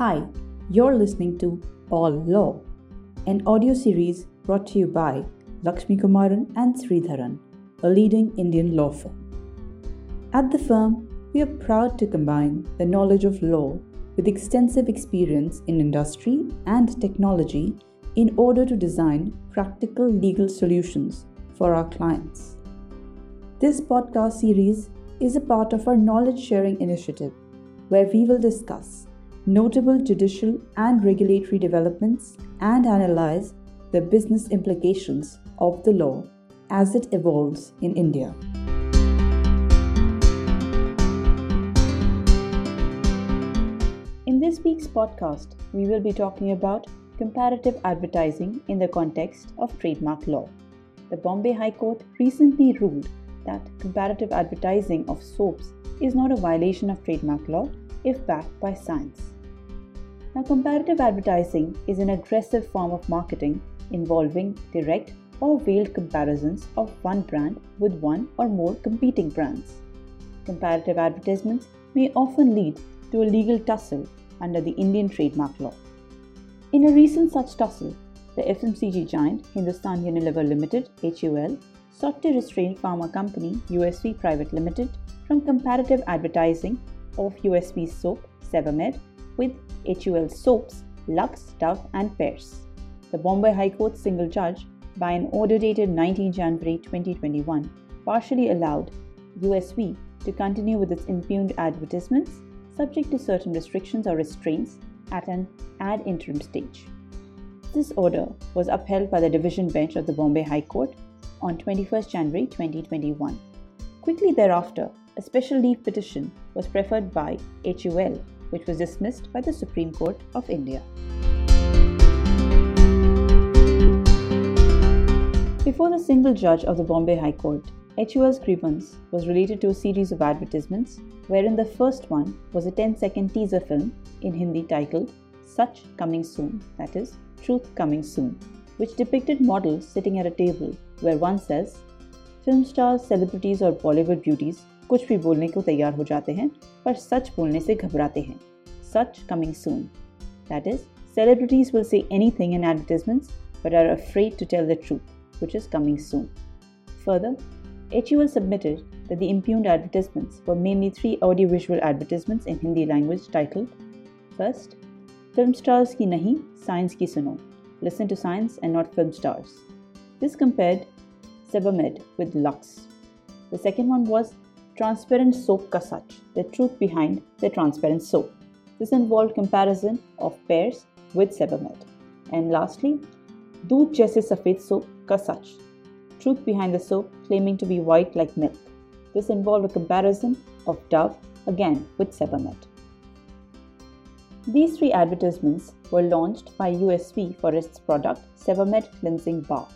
Hi, you're listening to All Law, an audio series brought to you by Lakshmi Kumaran and Sridharan, a leading Indian law firm. At the firm, we are proud to combine the knowledge of law with extensive experience in industry and technology in order to design practical legal solutions for our clients. This podcast series is a part of our knowledge sharing initiative where we will discuss notable judicial and regulatory developments and analyze the business implications of the law as it evolves in India. In this week's podcast, we will be talking about comparative advertising in the context of trademark law. The Bombay High Court recently ruled that comparative advertising of soaps is not a violation of trademark law if backed by science. Now, comparative advertising is an aggressive form of marketing involving direct or veiled comparisons of one brand with one or more competing brands. Comparative advertisements may often lead to a legal tussle under the Indian trademark law. In a recent such tussle, the FMCG giant Hindustan Unilever Limited HUL sought to restrain pharma company USV Private Limited from comparative advertising of USV soap Sebamed with HUL soaps Lux, Dove and Pears. The Bombay High Court single judge by an order dated 19 January 2021 partially allowed USV to continue with its impugned advertisements subject to certain restrictions or restraints at an ad interim stage. This order was upheld by the division bench of the Bombay High Court on 21 January 2021. Quickly thereafter, a special leave petition was preferred by HUL, which was dismissed by the Supreme Court of India. Before the single judge of the Bombay High Court, HUL's grievance was related to a series of advertisements, wherein the first one was a 10 second teaser film in Hindi titled Sach Coming Soon, that is, Truth Coming Soon, which depicted models sitting at a table where one says, Film stars, celebrities, or Bollywood beauties कुछ भी बोलने को तैयार हो जाते हैं पर सच बोलने से घबराते हैं such coming soon that is celebrities will say anything in advertisements but are afraid to tell the truth, which is coming soon. Further, HUL submitted that the impugned advertisements were mainly three audiovisual advertisements in Hindi language titled First, Film Stars Ki Nahi, Science Ki Suno. Listen to science and not film stars. This compared Sebamed with Lux. The second one was Transparent Soap Ka Sach, the truth behind the transparent soap. This involved comparison of Pears with Sebamed. And lastly, Doodh Jaise Safed Soap Ka truth behind the soap claiming to be white like milk. This involved a comparison of Dove again with Sebamed. These three advertisements were launched by USV for its product Sebamed Cleansing Bar.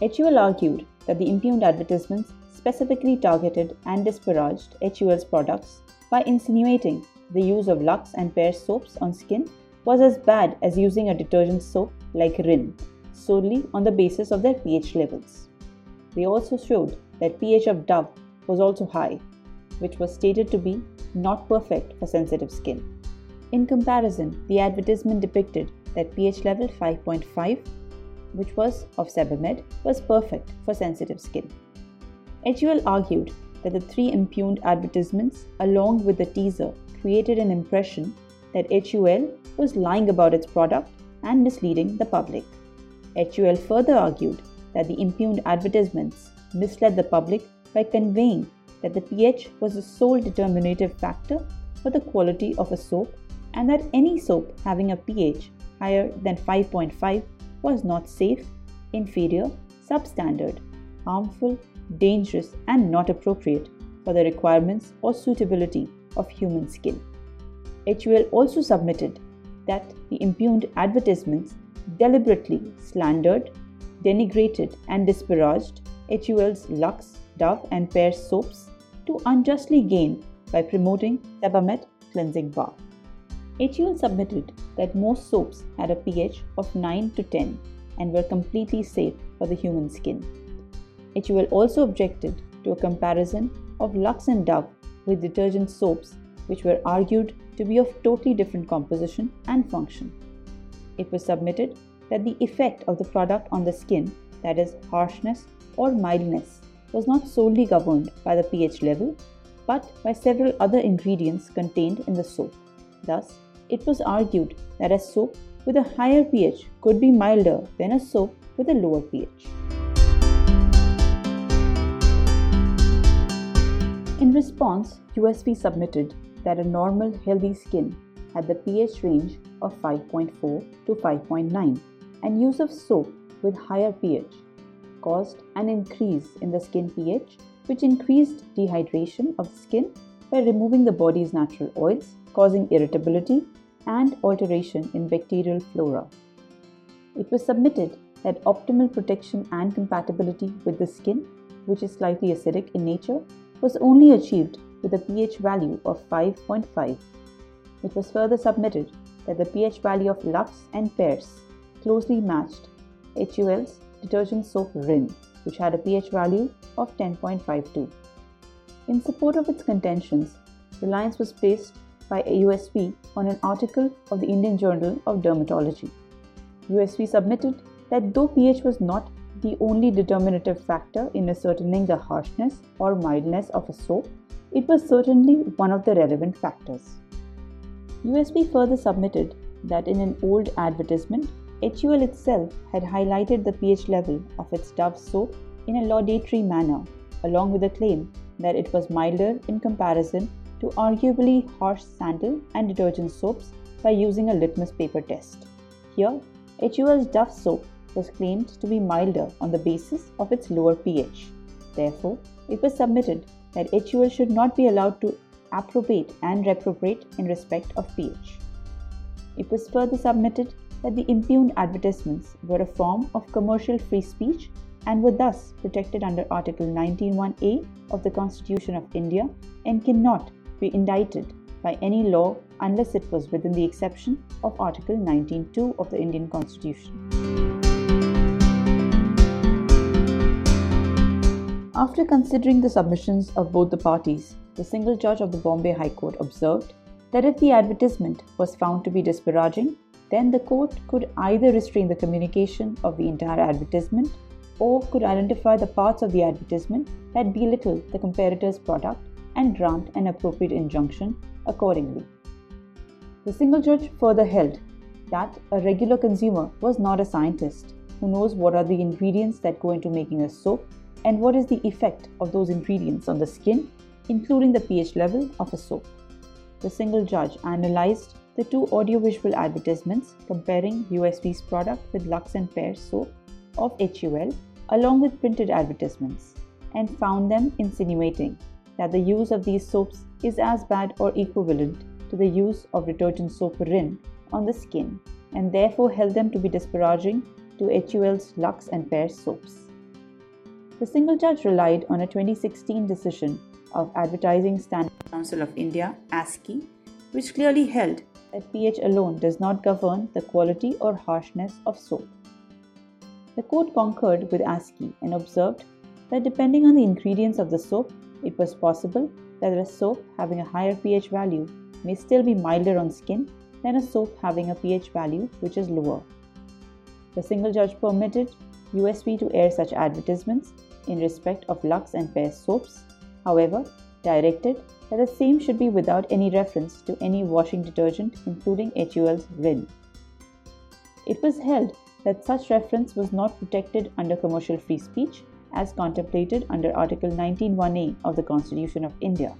HUL argued that the impugned advertisements specifically targeted and disparaged HUL's products by insinuating the use of Lux and Pear soaps on skin was as bad as using a detergent soap like Rin solely on the basis of their pH levels. They also showed that pH of Dove was also high, which was stated to be not perfect for sensitive skin. In comparison, the advertisement depicted that pH level 5.5, which was of Sebamed, was perfect for sensitive skin. HUL argued that the three impugned advertisements, along with the teaser, created an impression that HUL was lying about its product and misleading the public. HUL further argued that the impugned advertisements misled the public by conveying that the pH was the sole determinative factor for the quality of a soap and that any soap having a pH higher than 5.5 was not safe, inferior, substandard, harmful, dangerous, and not appropriate for the requirements or suitability of human skin. HUL also submitted that the impugned advertisements deliberately slandered, denigrated, and disparaged HUL's Lux, Dove, and Pear soaps to unjustly gain by promoting Sebamed cleansing bar. HUL submitted that most soaps had a pH of 9 to 10 and were completely safe for the human skin. HUL also objected to a comparison of Lux and Dove with detergent soaps which were argued to be of totally different composition and function. It was submitted that the effect of the product on the skin, that is, harshness or mildness, was not solely governed by the pH level but by several other ingredients contained in the soap. Thus, it was argued that a soap with a higher pH could be milder than a soap with a lower pH. In response, USV submitted that a normal healthy skin had the pH range of 5.4 to 5.9 and use of soap with higher pH caused an increase in the skin pH which increased dehydration of the skin by removing the body's natural oils causing irritability and alteration in bacterial flora. It was submitted that optimal protection and compatibility with the skin, which is slightly acidic in nature, was only achieved with a pH value of 5.5. It was further submitted that the pH value of Lux and Pears closely matched HUL's detergent soap Rin, which had a pH value of 10.52. In support of its contentions, reliance was placed by USV on an article of the Indian Journal of Dermatology. USV submitted that though pH was not the only determinative factor in ascertaining the harshness or mildness of a soap, it was certainly one of the relevant factors. USV further submitted that in an old advertisement, HUL itself had highlighted the pH level of its Dove soap in a laudatory manner, along with a claim that it was milder in comparison to arguably harsh sandal and detergent soaps by using a litmus paper test. Here, HUL's Dove soap was claimed to be milder on the basis of its lower pH. Therefore, it was submitted that HUL should not be allowed to approbate and reprobate in respect of pH. It was further submitted that the impugned advertisements were a form of commercial free speech and were thus protected under Article 19.1a of the Constitution of India and cannot be indicted by any law unless it was within the exception of Article 19.2 of the Indian Constitution. After considering the submissions of both the parties, the single judge of the Bombay High Court observed that if the advertisement was found to be disparaging, then the court could either restrain the communication of the entire advertisement or could identify the parts of the advertisement that belittle the comparator's product and grant an appropriate injunction accordingly. The single judge further held that a regular consumer was not a scientist who knows what are the ingredients that go into making a soap and what is the effect of those ingredients on the skin, including the pH level of a soap. The single judge analyzed the two audiovisual advertisements comparing USV's product with Lux and Pears soap of HUL along with printed advertisements and found them insinuating that the use of these soaps is as bad or equivalent to the use of detergent soap Rin on the skin and therefore held them to be disparaging to HUL's Lux and Pears soaps. The single judge relied on a 2016 decision of Advertising Standards Council of India, ASCI, which clearly held that pH alone does not govern the quality or harshness of soap. The court concurred with ASCI and observed that depending on the ingredients of the soap, it was possible that a soap having a higher pH value may still be milder on skin than a soap having a pH value which is lower. The single judge permitted USV to air such advertisements in respect of Lux and Pears soaps, however, directed that the same should be without any reference to any washing detergent, including HUL's Rin. It was held that such reference was not protected under commercial free speech as contemplated under Article 19.1a of the Constitution of India,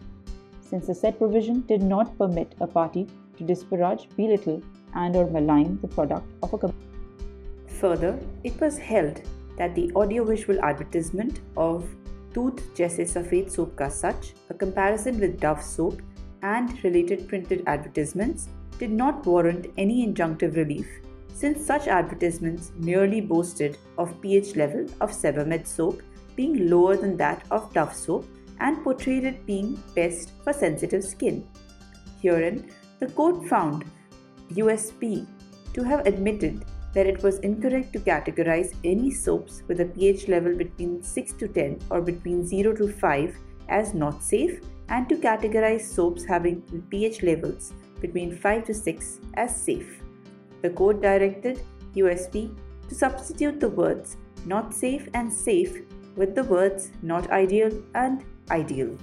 since the said provision did not permit a party to disparage, belittle, and or malign the product of a company. Further, it was held that the audiovisual advertisement of Doodh Jaise Safed Soap Ka Sach, a comparison with Dove soap, and related printed advertisements did not warrant any injunctive relief since such advertisements merely boasted of pH level of Sebamed soap being lower than that of Dove soap and portrayed it being best for sensitive skin. Herein, the court found USV to have admitted that it was incorrect to categorize any soaps with a pH level between 6 to 10 or between 0 to 5 as not safe and to categorize soaps having pH levels between 5 to 6 as safe. The court directed USV to substitute the words not safe and safe with the words not ideal and ideal.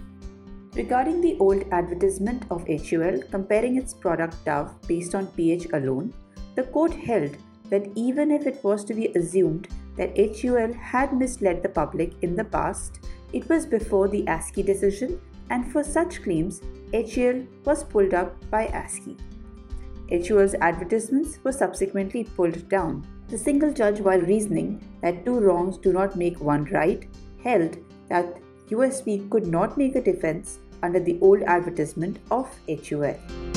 Regarding the old advertisement of HUL comparing its product Dove based on pH alone, the court held that even if it was to be assumed that HUL had misled the public in the past, it was before the ASCI decision, and for such claims, HUL was pulled up by ASCI. HUL's advertisements were subsequently pulled down. The single judge, while reasoning that two wrongs do not make one right, held that USV could not make a defense under the old advertisement of HUL.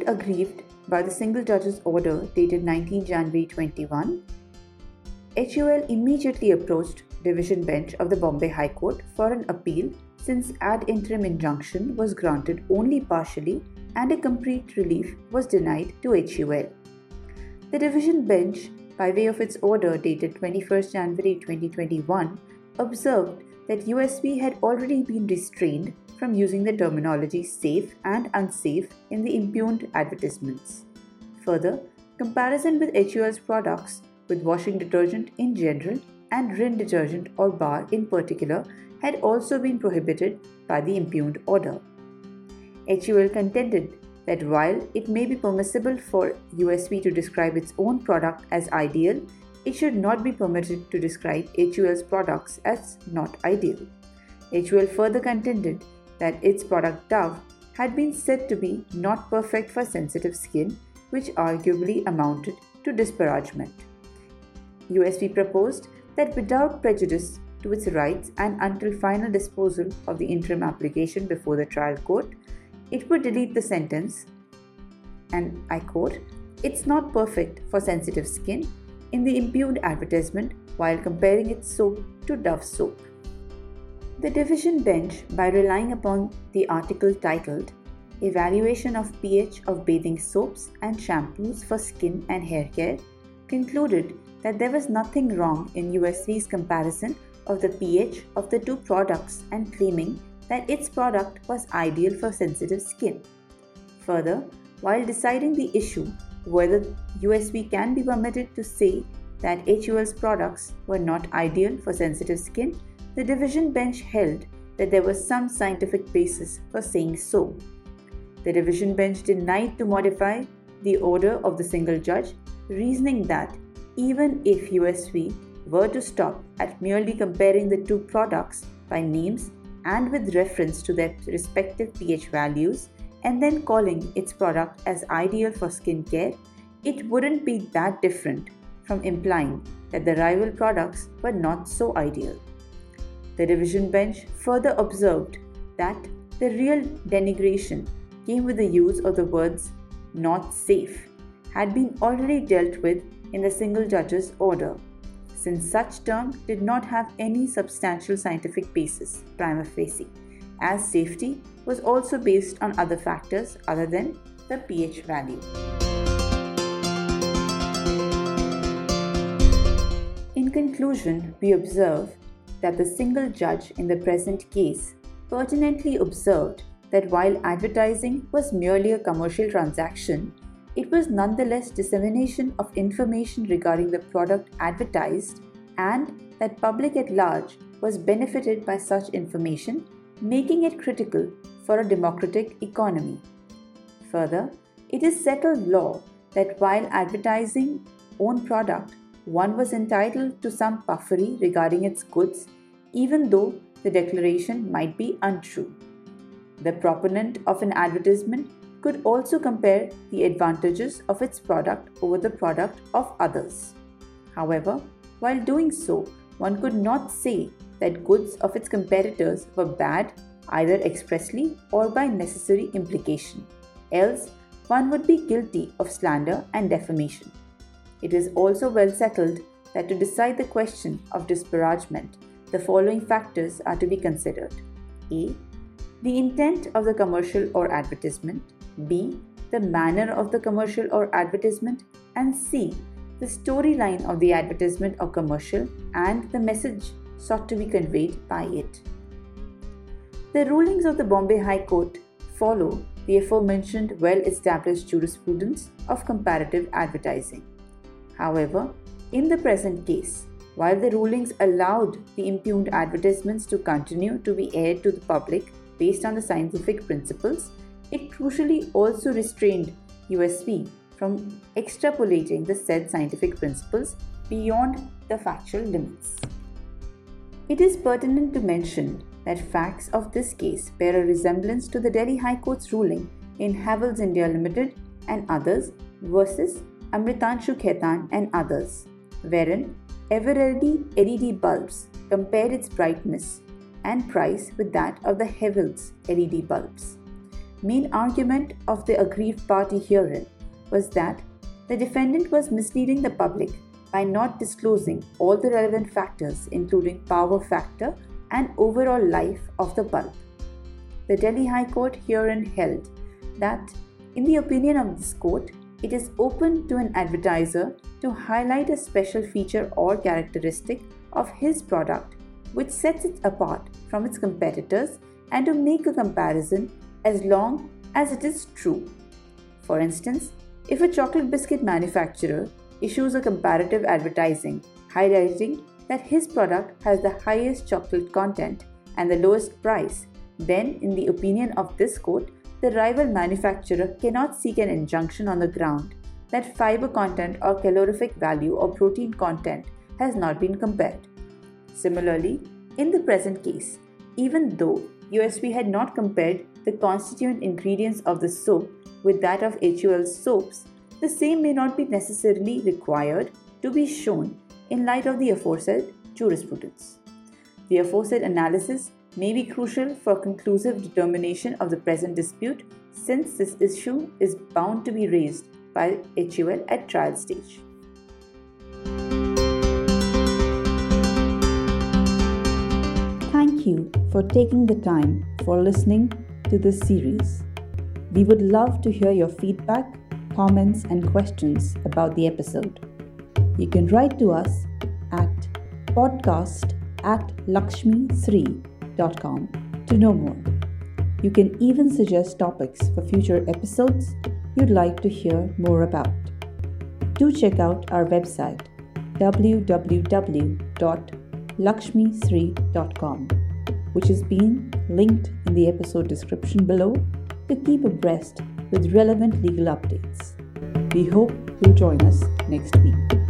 Being aggrieved by the single judge's order dated 19 January 21, HUL immediately approached Division Bench of the Bombay High Court for an appeal since ad interim injunction was granted only partially and a complete relief was denied to HUL. The Division Bench, by way of its order dated 21 January 2021, observed that USV had already been restrained from using the terminology safe and unsafe in the impugned advertisements. Further, comparison with HUL's products with washing detergent in general and Rin detergent or bar in particular had also been prohibited by the impugned order. HUL contended that while it may be permissible for USV to describe its own product as ideal, it should not be permitted to describe HUL's products as not ideal. HUL further contended that its product Dove had been said to be not perfect for sensitive skin, which arguably amounted to disparagement. USV proposed that without prejudice to its rights and until final disposal of the interim application before the trial court, it would delete the sentence, and I quote, It's not perfect for sensitive skin in the impugned advertisement while comparing its soap to Dove soap. The division bench, by relying upon the article titled Evaluation of pH of Bathing Soaps and Shampoos for Skin and Hair Care, concluded that there was nothing wrong in USV's comparison of the pH of the two products and claiming that its product was ideal for sensitive skin. Further, while deciding the issue whether USV can be permitted to say that HUL's products were not ideal for sensitive skin, the division bench held that there was some scientific basis for saying so. The division bench denied to modify the order of the single judge, reasoning that even if USV were to stop at merely comparing the two products by names and with reference to their respective pH values, and then calling its product as ideal for skincare, it wouldn't be that different from implying that the rival products were not so ideal. The division bench further observed that the real denigration came with the use of the words not safe had been already dealt with in the single judge's order, since such term did not have any substantial scientific basis prima facie, as safety was also based on other factors other than the pH value. In conclusion, we observe that the single judge in the present case pertinently observed that while advertising was merely a commercial transaction, it was nonetheless dissemination of information regarding the product advertised and that public at large was benefited by such information, making it critical for a democratic economy. Further, it is settled law that while advertising own product, one was entitled to some puffery regarding its goods, even though the declaration might be untrue. The proponent of an advertisement could also compare the advantages of its product over the product of others. However, while doing so, one could not say that goods of its competitors were bad either expressly or by necessary implication, else, one would be guilty of slander and defamation. It is also well settled that to decide the question of disparagement, the following factors are to be considered A. The intent of the commercial or advertisement. B. The manner of the commercial or advertisement. And C. The storyline of the advertisement or commercial and the message sought to be conveyed by it. The rulings of the Bombay High Court follow the aforementioned well established jurisprudence of comparative advertising. However, in the present case, while the rulings allowed the impugned advertisements to continue to be aired to the public based on the scientific principles, it crucially also restrained USV from extrapolating the said scientific principles beyond the factual limits. It is pertinent to mention that facts of this case bear a resemblance to the Delhi High Court's ruling in Havells India Limited and others versus Amritanshu Khaitan and others, wherein Eveready LED bulbs compared its brightness and price with that of the Havells LED bulbs. Main argument of the aggrieved party herein was that the defendant was misleading the public by not disclosing all the relevant factors, including power factor and overall life of the bulb. The Delhi High Court herein held that, in the opinion of this court, it is open to an advertiser to highlight a special feature or characteristic of his product which sets it apart from its competitors and to make a comparison as long as it is true. For instance, if a chocolate biscuit manufacturer issues a comparative advertising highlighting that his product has the highest chocolate content and the lowest price, then, in the opinion of this court, the rival manufacturer cannot seek an injunction on the ground that fiber content or calorific value or protein content has not been compared. Similarly, in the present case, even though USV had not compared the constituent ingredients of the soap with that of HUL's soaps, the same may not be necessarily required to be shown in light of the aforesaid jurisprudence. The aforesaid analysis may be crucial for conclusive determination of the present dispute since this issue is bound to be raised by HUL at trial stage. Thank you for taking the time for listening to this series. We would love to hear your feedback, comments, and questions about the episode. You can write to us at podcast at lakshmisri.com to know more. You can even suggest topics for future episodes you'd like to hear more about. Do check out our website www.lakshmisri.com, which has been linked in the episode description below to keep abreast with relevant legal updates. We hope you'll join us next week.